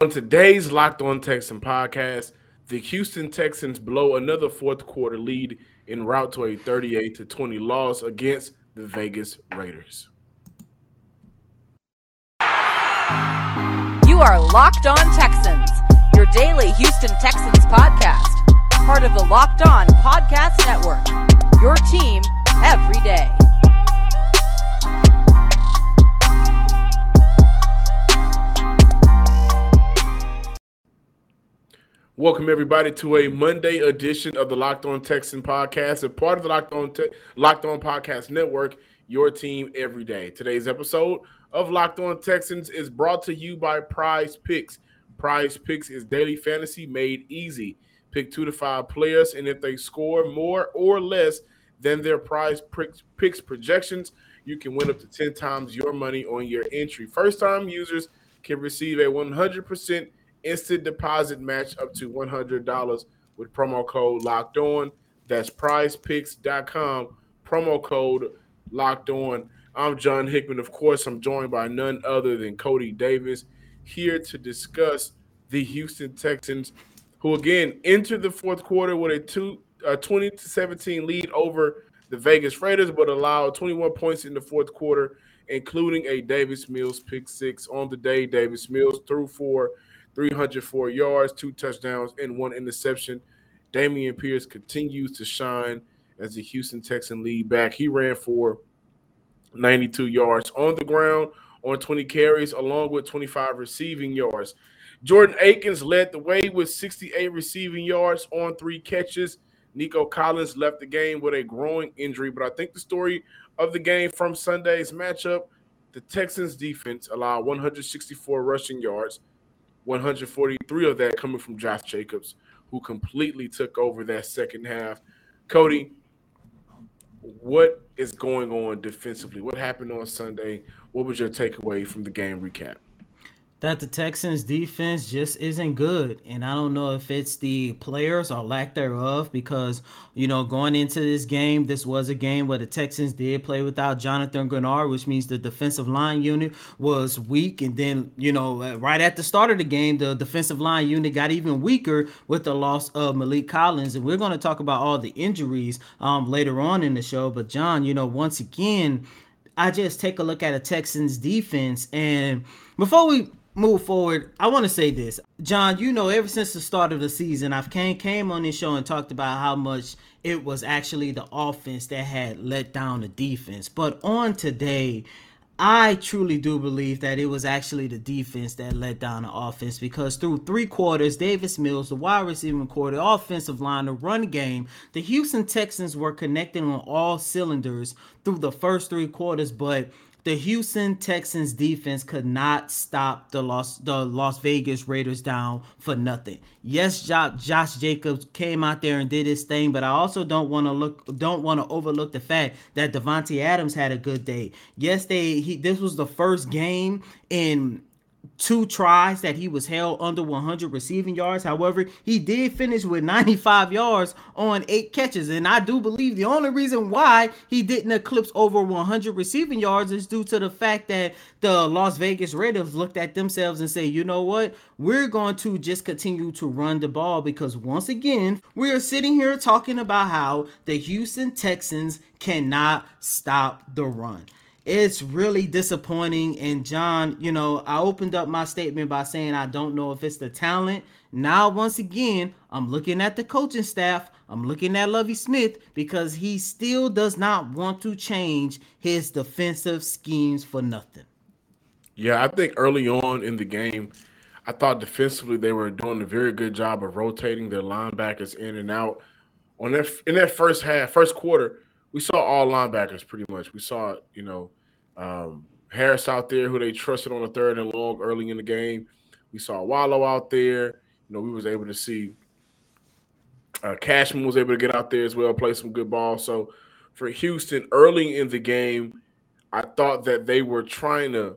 On today's Locked On Texan podcast, the Houston Texans blow another fourth quarter lead en route to a 38 to 20 loss against the Vegas Raiders. You are Locked On Texans, your daily Houston Texans podcast, part of the Locked On Podcast Network. Your team every day. Welcome everybody to a Monday edition of the Locked On Texan podcast, a part of the Locked On Te- Locked On Podcast Network. Your team every day. Today's episode of Locked On Texans is brought to you by Prize Picks. Prize Picks is daily fantasy made easy. Pick two to five players, and if they score more or less than their Prize Picks projections, you can win up to ten times your money on your entry. First time users can receive a 100% instant deposit match up to $100 with promo code locked on. That's prizepicks.com, promo code locked on. I'm John Hickman. Of course, I'm joined by none other than Coty Davis here to discuss the Houston Texans, who again entered the fourth quarter with a two, a 20 to 17 lead over the Vegas Raiders, but allowed 21 points in the fourth quarter, including a Davis Mills pick six on the day. Davis Mills threw for 304 yards, two touchdowns, and one interception. Dameon Pierce continues to shine as the Houston Texan lead back. He ran for 92 yards on the ground on 20 carries, along with 25 receiving yards. Jordan Akins led the way with 68 receiving yards on three catches. Nico Collins left the game with a growing injury, but I think the story of the game from Sunday's matchup, the Texans defense allowed 164 rushing yards, 143 of that coming from Josh Jacobs, who completely took over that second half. Coty, what is going on defensively? What happened on Sunday? What was your takeaway from the game recap? That the Texans defense just isn't good. And I don't know if it's the players or lack thereof because, you know, going into this game, this was a game where the Texans did play without Jonathan Greenard, which means the defensive line unit was weak. And then, you know, uh, right at the start of the game, the defensive line unit got even weaker with the loss of Maliek Collins. And we're going to talk about all the injuries um, later on in the show. But, John, you know, once again, I just take a look at a Texans defense. And before we move forward, I want to say this, John. You know, ever since the start of the season, I've came came on this show and talked about how much it was actually the offense that had let down the defense. But on today, I truly do believe that it was actually the defense that let down the offense because through three quarters, Davis Mills, the wide receiving the offensive line, the run game, the Houston Texans were connecting on all cylinders through the first three quarters, but the Houston Texans defense could not stop the Las the Las Vegas Raiders down for nothing. Yes, Josh, Jacobs came out there and did his thing, but I also don't want to look don't want to overlook the fact that Davante Adams had a good day. Yes, they he this was the first game in two tries that he was held under 100 receiving yards. However, he did finish with 95 yards on eight catches. And I do believe the only reason why he didn't eclipse over 100 receiving yards is due to the fact that the Las Vegas Raiders looked at themselves and say, you know what? We're going to just continue to run the ball because once again, we are sitting here talking about how the Houston Texans cannot stop the run it's really disappointing. And John, you know, I opened up my statement by saying I don't know if it's the talent. Now, once again, I'm looking at the coaching staff. I'm looking at Lovie Smith because he still does not want to change his defensive schemes for nothing. Yeah, I think early on in the game, I thought defensively they were doing a very good job of rotating their linebackers in and out. On that in that first half, first quarter, we saw all linebackers pretty much. We saw, you know, um, Harris out there who they trusted on the third and long early in the game. We saw Wallow out there. You know, we was able to see uh, Cashman was able to get out there as well, play some good ball. So for Houston, early in the game, I thought that they were trying to,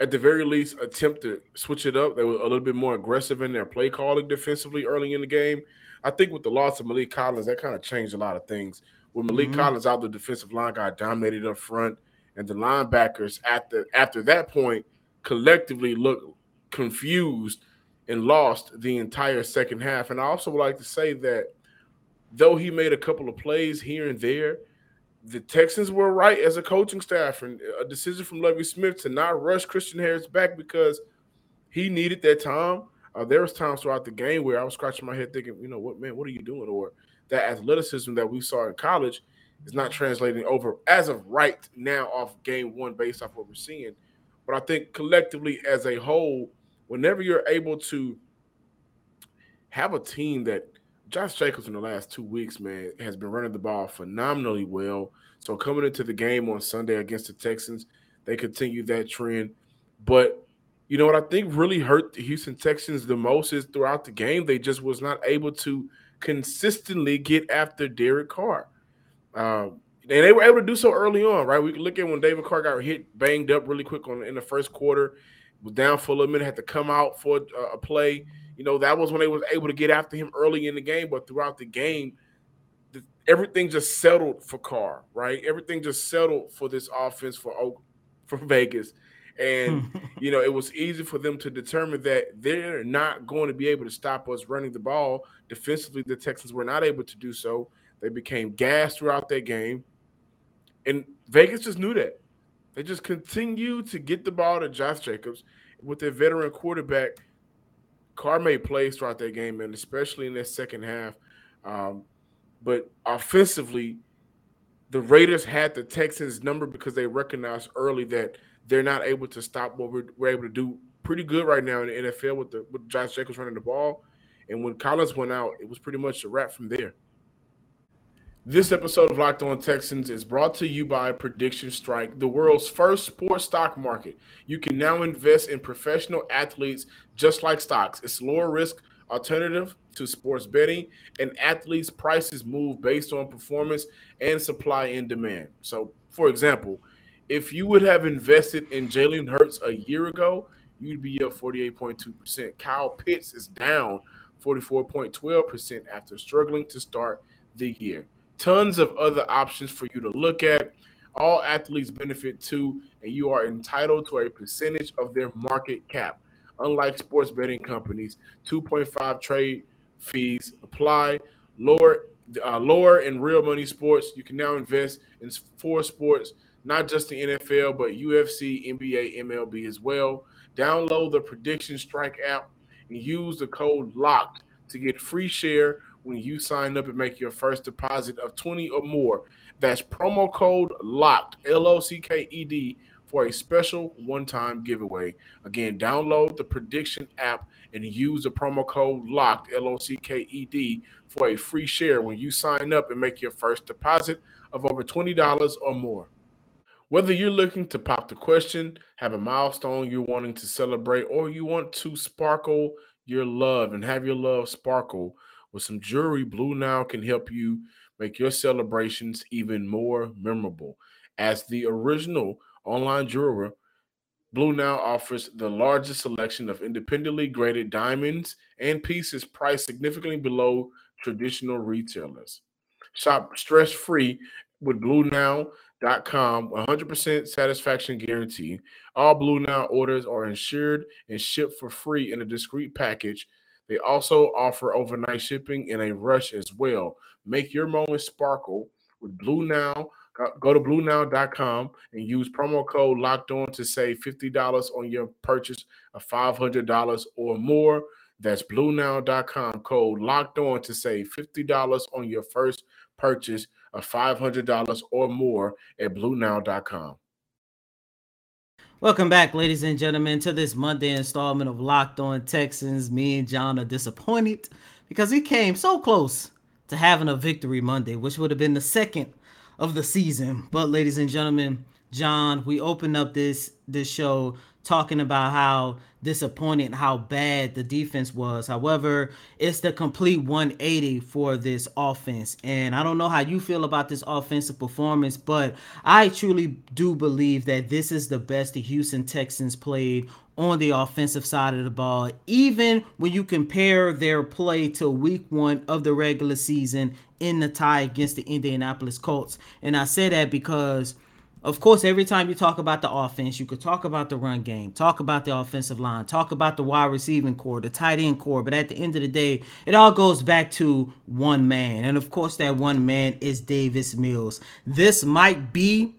at the very least, attempt to switch it up. They were a little bit more aggressive in their play calling defensively early in the game. I think with the loss of Maliek Collins, that kind of changed a lot of things. With Maliek mm-hmm. Collins out, the defensive line got dominated up front, and the linebackers at the after that point collectively looked confused and lost the entire second half. And I also would like to say that though he made a couple of plays here and there, the Texans were right as a coaching staff and a decision from Lovie Smith to not rush Christian Harris back because he needed that time. Uh, there was times throughout the game where I was scratching my head thinking, you know what, man, what are you doing? Or that athleticism that we saw in college is not translating over as of right now off game one based off what we're seeing. But I think collectively as a whole, whenever you're able to have a team that Josh Jacobs in the last two weeks, man, has been running the ball phenomenally well. So coming into the game on Sunday against the Texans, they continue that trend. But you know what I think really hurt the Houston Texans the most is throughout the game, they just was not able to consistently get after Derek Carr. Um, and they were able to do so early on, right? We look at when David Carr got hit, banged up really quick on in the first quarter, was down for a minute, had to come out for a, a play. You know, that was when they was able to get after him early in the game, but throughout the game, the, everything just settled for Carr, right? Everything just settled for this offense for for Vegas. And you know, it was easy for them to determine that they're not going to be able to stop us running the ball. Defensively, the Texans were not able to do so. They became gas throughout that game. And Vegas just knew that. They just continued to get the ball to Josh Jacobs with their veteran quarterback. Carr made plays throughout that game, and especially in that second half. Um, but offensively, the Raiders had the Texans' number because they recognized early that they're not able to stop what we're, we're able to do pretty good right now in the NFL with the with Josh Jacobs running the ball. And when Collins went out, it was pretty much a wrap from there. This episode of Locked On Texans is brought to you by Prediction Strike, the world's first sports stock market. You can now invest in professional athletes just like stocks. It's lower risk alternative to sports betting, and athletes' prices move based on performance and supply and demand. So, for example, if you would have invested in Jalen Hurts a year ago, you'd be up 48.2%. Kyle Pitts is down 44.12% after struggling to start the year tons of other options for you to look at. All athletes benefit too, and you are entitled to a percentage of their market cap. Unlike sports betting companies, 2.5 trade fees apply. Lower, uh, lower in real money sports, you can now invest in four sports, not just the NFL, but UFC, NBA, MLB as well. Download the Prediction Strike app and use the code LOCKED to get free share when you sign up and make your first deposit of 20 or more. That's promo code LOCKED, L O C K E D, for a special one time giveaway. Again, download the Prediction app and use the promo code LOCKED, L O C K E D, for a free share when you sign up and make your first deposit of over $20 or more. Whether you're looking to pop the question, have a milestone you're wanting to celebrate, or you want to sparkle your love and have your love sparkle, with some jewelry, Blue Nile can help you make your celebrations even more memorable. As the original online jeweler, Blue Nile offers the largest selection of independently graded diamonds and pieces priced significantly below traditional retailers. Shop stress free with BlueNile.com, 100% satisfaction guarantee. All Blue Nile orders are insured and shipped for free in a discreet package they also offer overnight shipping in a rush as well. Make your moment sparkle with Blue Nile. Go to BlueNile.com and use promo code Locked On to save fifty dollars on your purchase of five hundred dollars or more. That's BlueNile.com code Locked On to save fifty dollars on your first purchase of five hundred dollars or more at BlueNile.com. Welcome back, ladies and gentlemen, to this Monday installment of Locked On Texans. Me and John are disappointed because he came so close to having a victory Monday, which would have been the second of the season. But, ladies and gentlemen, John, we opened up this this show talking about how disappointed how bad the defense was. However, it's the complete 180 for this offense. And I don't know how you feel about this offensive performance, but I truly do believe that this is the best the Houston Texans played on the offensive side of the ball, even when you compare their play to week one of the regular season in the tie against the Indianapolis Colts. And I say that because of course, every time you talk about the offense, you could talk about the run game, talk about the offensive line, talk about the wide receiving core, the tight end core. But at the end of the day, it all goes back to one man. And of course, that one man is Davis Mills. This might be,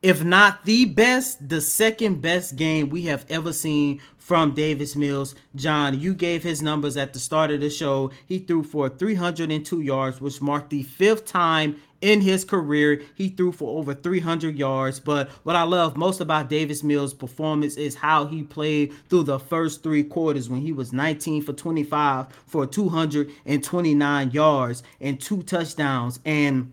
if not the best, the second best game we have ever seen from Davis Mills. John, you gave his numbers at the start of the show. He threw for 302 yards, which marked the fifth time in his career. He threw for over 300 yards. But what I love most about Davis Mills' performance is how he played through the first three quarters when he was 19 for 25 for 229 yards and two touchdowns. And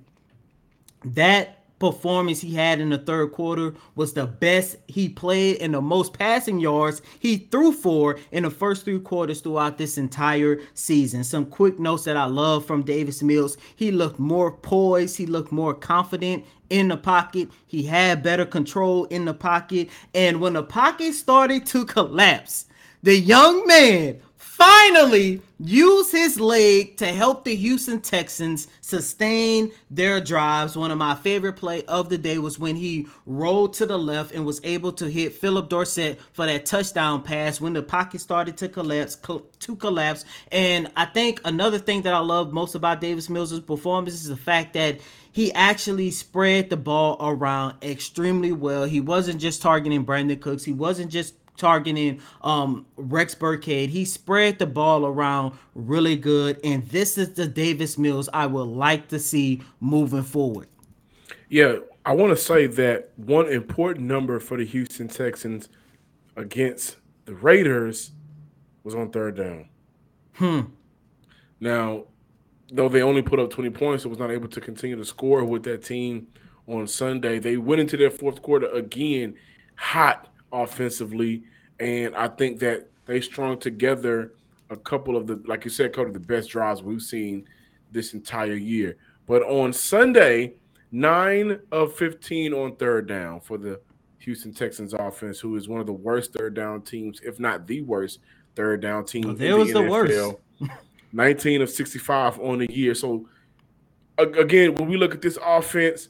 that performance he had in the third quarter was the best he played and the most passing yards he threw for in the first three quarters throughout this entire season. Some quick notes that I love from Davis Mills. He looked more poised, he looked more confident in the pocket. He had better control in the pocket. And when the pocket started to collapse, the young man finally use his leg to help the Houston Texans sustain their drives. One of my favorite play of the day was when he rolled to the left and was able to hit Phillip Dorsett for that touchdown pass when the pocket started to collapse to collapse. And I think another thing that I love most about Davis Mills' performance is the fact that he actually spread the ball around extremely well. He wasn't just targeting Brandin Cooks. He wasn't just targeting um, Rex Burkhead. He spread the ball around really good, and this is the Davis Mills I would like to see moving forward. Yeah, I want to say that one important number for the Houston Texans against the Raiders was on third down. Hmm. Now, though they only put up 20 points, it was not able to continue to score with that team on Sunday. They went into their fourth quarter again hot offensively, and I think that they strung together a couple of the, like you said, a couple of the best drives we've seen this entire year. But on Sunday, nine of 15 on third down for the Houston Texans offense, who is one of the worst third down teams, if not the worst third down team. It was the, the worst. 19 of 65 on the year. So again, when we look at this offense,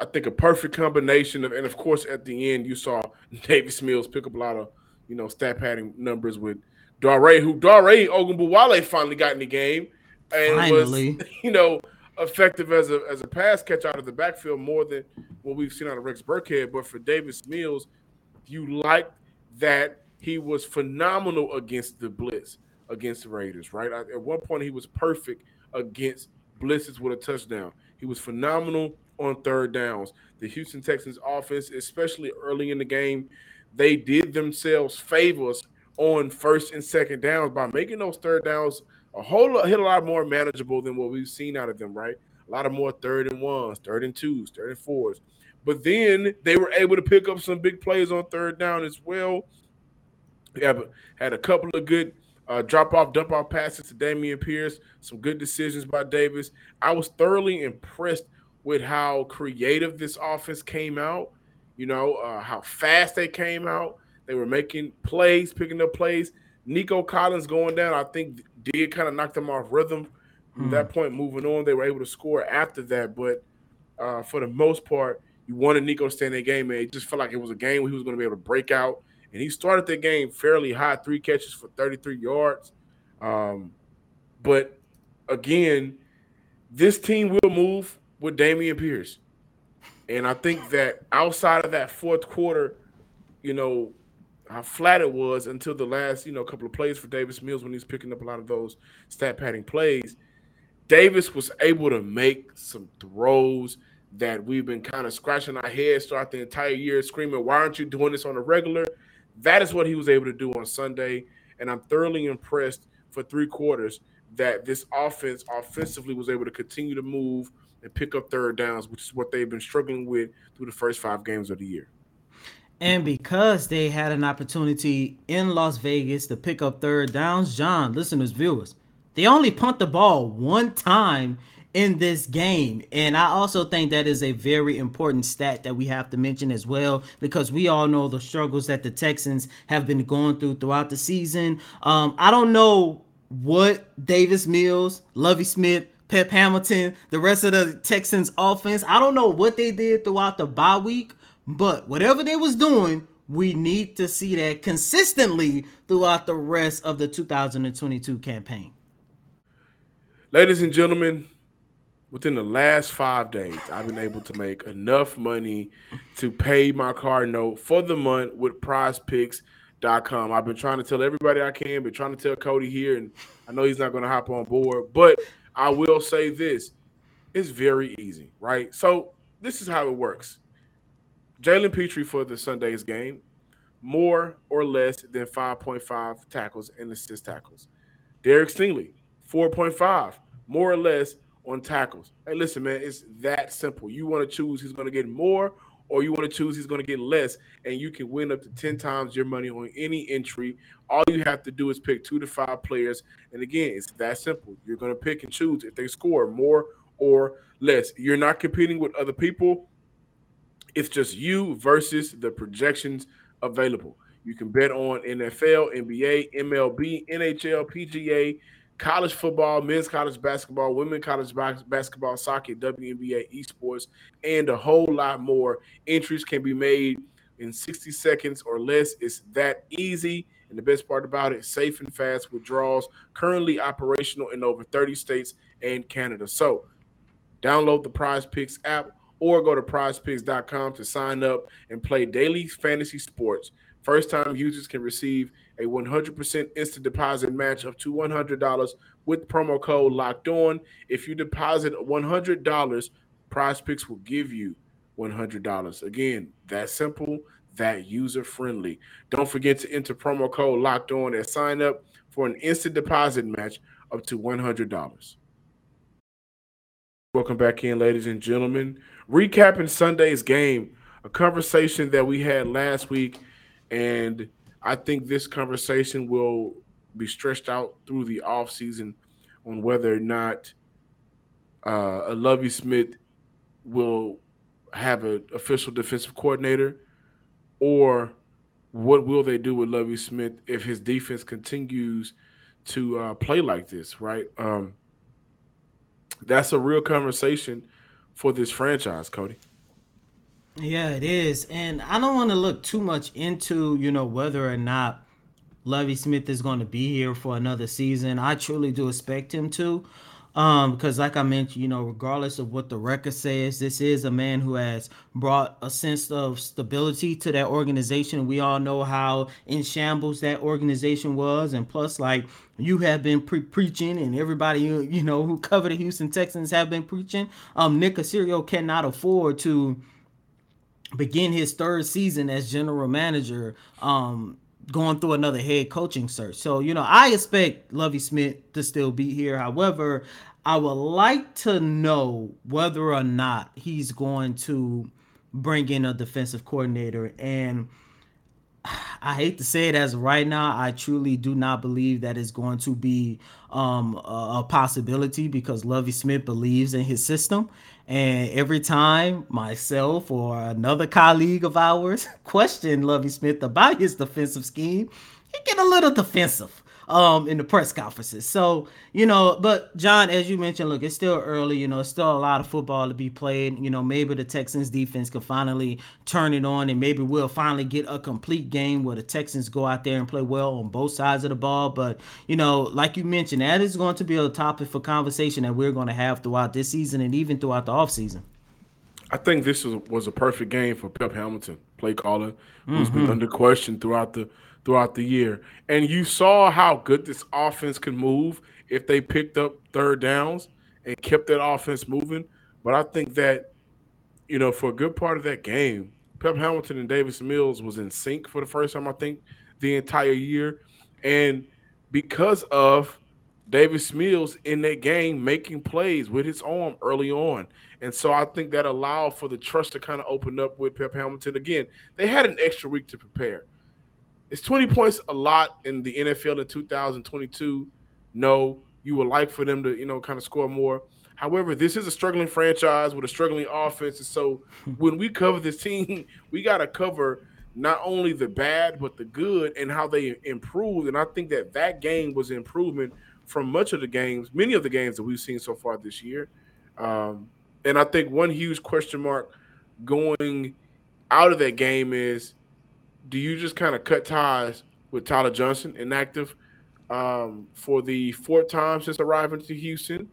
I think a perfect combination of, and of course, at the end, you saw Davis Mills pick up a lot of, you know, stat padding numbers with Dare, who Dare Ogunbowale finally got in the game and finally. was, you know, effective as a as a pass catch out of the backfield more than what we've seen out of Rex Burkhead. But for Davis Mills, you like that he was phenomenal against the blitz against the Raiders, right? At one point, he was perfect against blitzes with a touchdown. He was phenomenal on third downs. The Houston Texans offense, especially early in the game, they did themselves favors on first and second downs by making those third downs a whole lot, hit a lot more manageable than what we've seen out of them, right? A lot of more third and ones, third and twos, third and fours. But then they were able to pick up some big plays on third down as well. We have had a couple of good uh, drop off, dump off passes to Dameon Pierce, some good decisions by Davis. I was thoroughly impressed with how creative this offense came out. You know uh, how fast they came out. They were making plays, picking up plays. Nico Collins going down, I think, did kind of knock them off rhythm. From that hmm. point, moving on, they were able to score after that. But uh, for the most part, you wanted Nico to stay in that game, and it just felt like it was a game where he was going to be able to break out. And he started the game fairly high, three catches for 33 yards. Um, but again, this team will move with Dameon Pierce. And I think that outside of that fourth quarter, you know, how flat it was until the last, you know, couple of plays for Davis Mills when he's picking up a lot of those stat padding plays. Davis was able to make some throws that we've been kind of scratching our heads throughout the entire year, screaming, Why aren't you doing this on a regular? That is what he was able to do on Sunday. And I'm thoroughly impressed for three quarters that this offense offensively was able to continue to move and pick up third downs, which is what they've been struggling with through the first five games of the year. And because they had an opportunity in Las Vegas to pick up third downs, John, listeners, viewers, they only punt the ball one time in this game. And I also think that is a very important stat that we have to mention as well, because we all know the struggles that the Texans have been going through throughout the season. Um, I don't know what Davis Mills, Lovie Smith, Pep Hamilton, the rest of the Texans offense. I don't know what they did throughout the bye week, but whatever they was doing, we need to see that consistently throughout the rest of the 2022 campaign. Ladies and gentlemen, within the last five days, I've been able to make enough money to pay my car note for the month with prizepicks.com. I've been trying to tell everybody I can, been trying to tell Coty here, and I know he's not going to hop on board, but I will say this it's very easy, right? So, this is how it works Jalen Pitre for the Sunday's game, more or less than 5.5 tackles and assist tackles. Derek Stingley, 4.5, more or less on tackles. Hey, listen, man, it's that simple. You want to choose who's going to get more or you want to choose he's going to get less, and you can win up to 10 times your money on any entry. All you have to do is pick two to five players. And again, it's that simple. You're going to pick and choose if they score more or less. You're not competing with other people, it's just you versus the projections available. You can bet on NFL, NBA, MLB, NHL, PGA, college football, men's college basketball, women college basketball, soccer, WNBA, esports, and a whole lot more. Entries can be made in 60 seconds or less. It's that easy. And the best part about it, safe and fast withdrawals, currently operational in over 30 states and Canada. So download the Prize Picks app or go to prizepicks.com to sign up and play daily fantasy sports. First time users can receive a 100% instant deposit match up to $100 with promo code locked on. If you deposit $100, Prize Picks will give you $100. Again, that simple, that user friendly. Don't forget to enter promo code locked on and sign up for an instant deposit match up to $100. Welcome back in, ladies and gentlemen. Recapping Sunday's game, a conversation that we had last week and I think this conversation will be stretched out through the off season on whether or not uh, a Lovie Smith will have an official defensive coordinator, or what will they do with Lovie Smith if his defense continues to uh, play like this? Right. Um, that's a real conversation for this franchise, Coty. Yeah, it is. And I don't want to look too much into, you know, whether or not Lovie Smith is going to be here for another season. I truly do expect him to. Um, because like I mentioned, you know, regardless of what the record says, this is a man who has brought a sense of stability to that organization. We all know how in shambles that organization was, and plus, like you have been pre- preaching, and everybody you, you know who covered the Houston Texans have been preaching. Um, Nick Caserio cannot afford to begin his third season as general manager um going through another head coaching search. So, you know, I expect Lovie Smith to still be here. However, I would like to know whether or not he's going to bring in a defensive coordinator and I hate to say it as right now, I truly do not believe that is going to be um, a, a possibility because Lovie Smith believes in his system. And every time myself or another colleague of ours question Lovie Smith about his defensive scheme, he get a little defensive um in the press conferences. So, you know, but John, as you mentioned, look, it's still early, you know, it's still a lot of football to be played. You know, maybe the Texans defense can finally turn it on and maybe we'll finally get a complete game where the Texans go out there and play well on both sides of the ball. But, you know, like you mentioned, that is going to be a topic for conversation that we're going to have throughout this season and even throughout the offseason. I think this was, was a perfect game for Pep Hamilton, play caller, who's mm-hmm. been under question throughout the throughout the year. And you saw how good this offense could move if they picked up third downs and kept that offense moving. But I think that, you know, for a good part of that game, Pep Hamilton and Davis Mills was in sync for the first time, I think, the entire year. And because of Davis Mills in that game making plays with his arm early on. And so I think that allowed for the trust to kind of open up with Pep Hamilton. Again, they had an extra week to prepare. Is 20 points a lot in the NFL in 2022? No. You would like for them to, you know, kind of score more. However, this is a struggling franchise with a struggling offense. And so when we cover this team, we got to cover not only the bad, but the good and how they improved. And I think that that game was improvement from much of the games, many of the games that we've seen so far this year. Um, and I think one huge question mark going out of that game is do you just kind of cut ties with Tyler Johnson, inactive um, for the fourth time since arriving to Houston?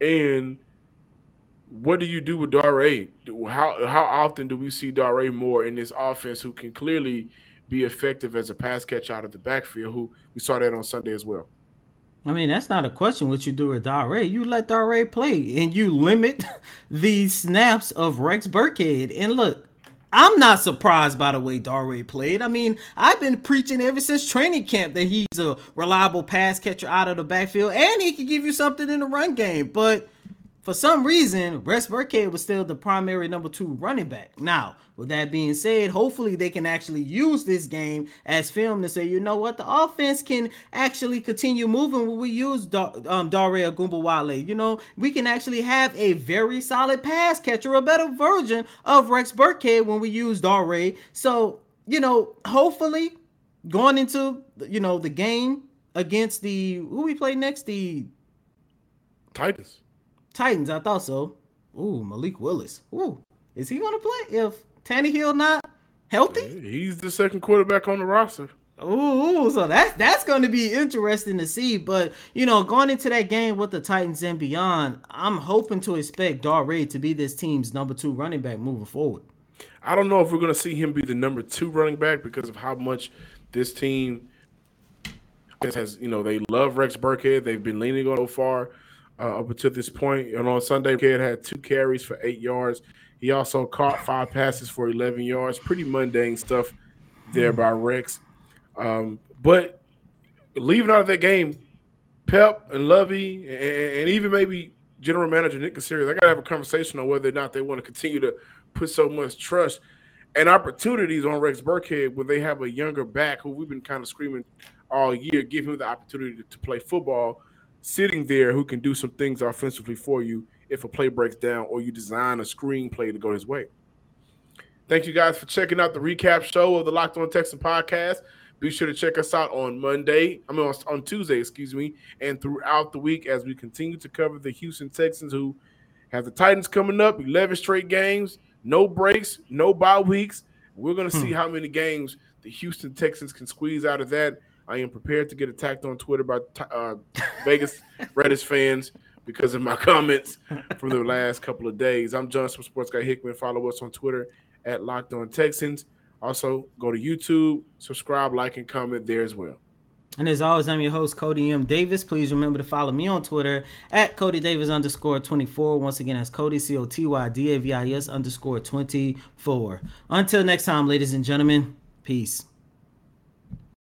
And what do you do with Dare? How how often do we see Dare more in this offense who can clearly be effective as a pass catch out of the backfield? Who we saw that on Sunday as well. I mean, that's not a question what you do with Dare. You let Dare play and you limit the snaps of Rex Burkhead. And look, I'm not surprised by the way Darway played. I mean, I've been preaching ever since training camp that he's a reliable pass catcher out of the backfield and he can give you something in the run game. But for some reason, Rex Burkhead was still the primary number two running back. Now, with that being said, hopefully they can actually use this game as film to say, you know what, the offense can actually continue moving when we use da- um, Dare Ogunbowale. You know, we can actually have a very solid pass catcher, a better version of Rex Burkhead when we use Dare. So, you know, hopefully going into, you know, the game against the, who we play next? The Titans. Titans, I thought so. Ooh, Malik Willis. Ooh, is he gonna play if Tannehill not healthy? He's the second quarterback on the roster. Ooh, so that's that's going to be interesting to see. But you know, going into that game with the Titans and beyond, I'm hoping to expect Dare to be this team's number two running back moving forward. I don't know if we're going to see him be the number two running back because of how much this team has. You know, they love Rex Burkhead. They've been leaning on so far uh, up until this point. And on Sunday, Kid had two carries for eight yards. He also caught five passes for 11 yards. Pretty mundane stuff there by Rex. Um, but leaving out of that game, Pep and Lovie, and, and even maybe General Manager Nick Caserio, I got to have a conversation on whether or not they want to continue to put so much trust and opportunities on Rex Burkhead when they have a younger back who we've been kind of screaming all year, give him the opportunity to, to play football sitting there who can do some things offensively for you if a play breaks down or you design a screenplay to go his way. Thank you guys for checking out the recap show of the Locked On Texan podcast. Be sure to check us out on Monday, I mean on, on Tuesday, excuse me, and throughout the week as we continue to cover the Houston Texans who have the Titans coming up, 11 straight games, no breaks, no bye weeks. We're going to see hmm. how many games the Houston Texans can squeeze out of that I am prepared to get attacked on Twitter by uh, Vegas Raiders fans because of my comments from the last couple of days. I'm John from Sports Guy Hickman. Follow us on Twitter at Locked On Texans. Also, go to YouTube, subscribe, like, and comment there as well. And as always, I'm your host, Coty M. Davis. Please remember to follow me on Twitter at Coty Davis underscore 24. Once again, that's Coty, C O T Y D A V I S underscore 24. Until next time, ladies and gentlemen, peace.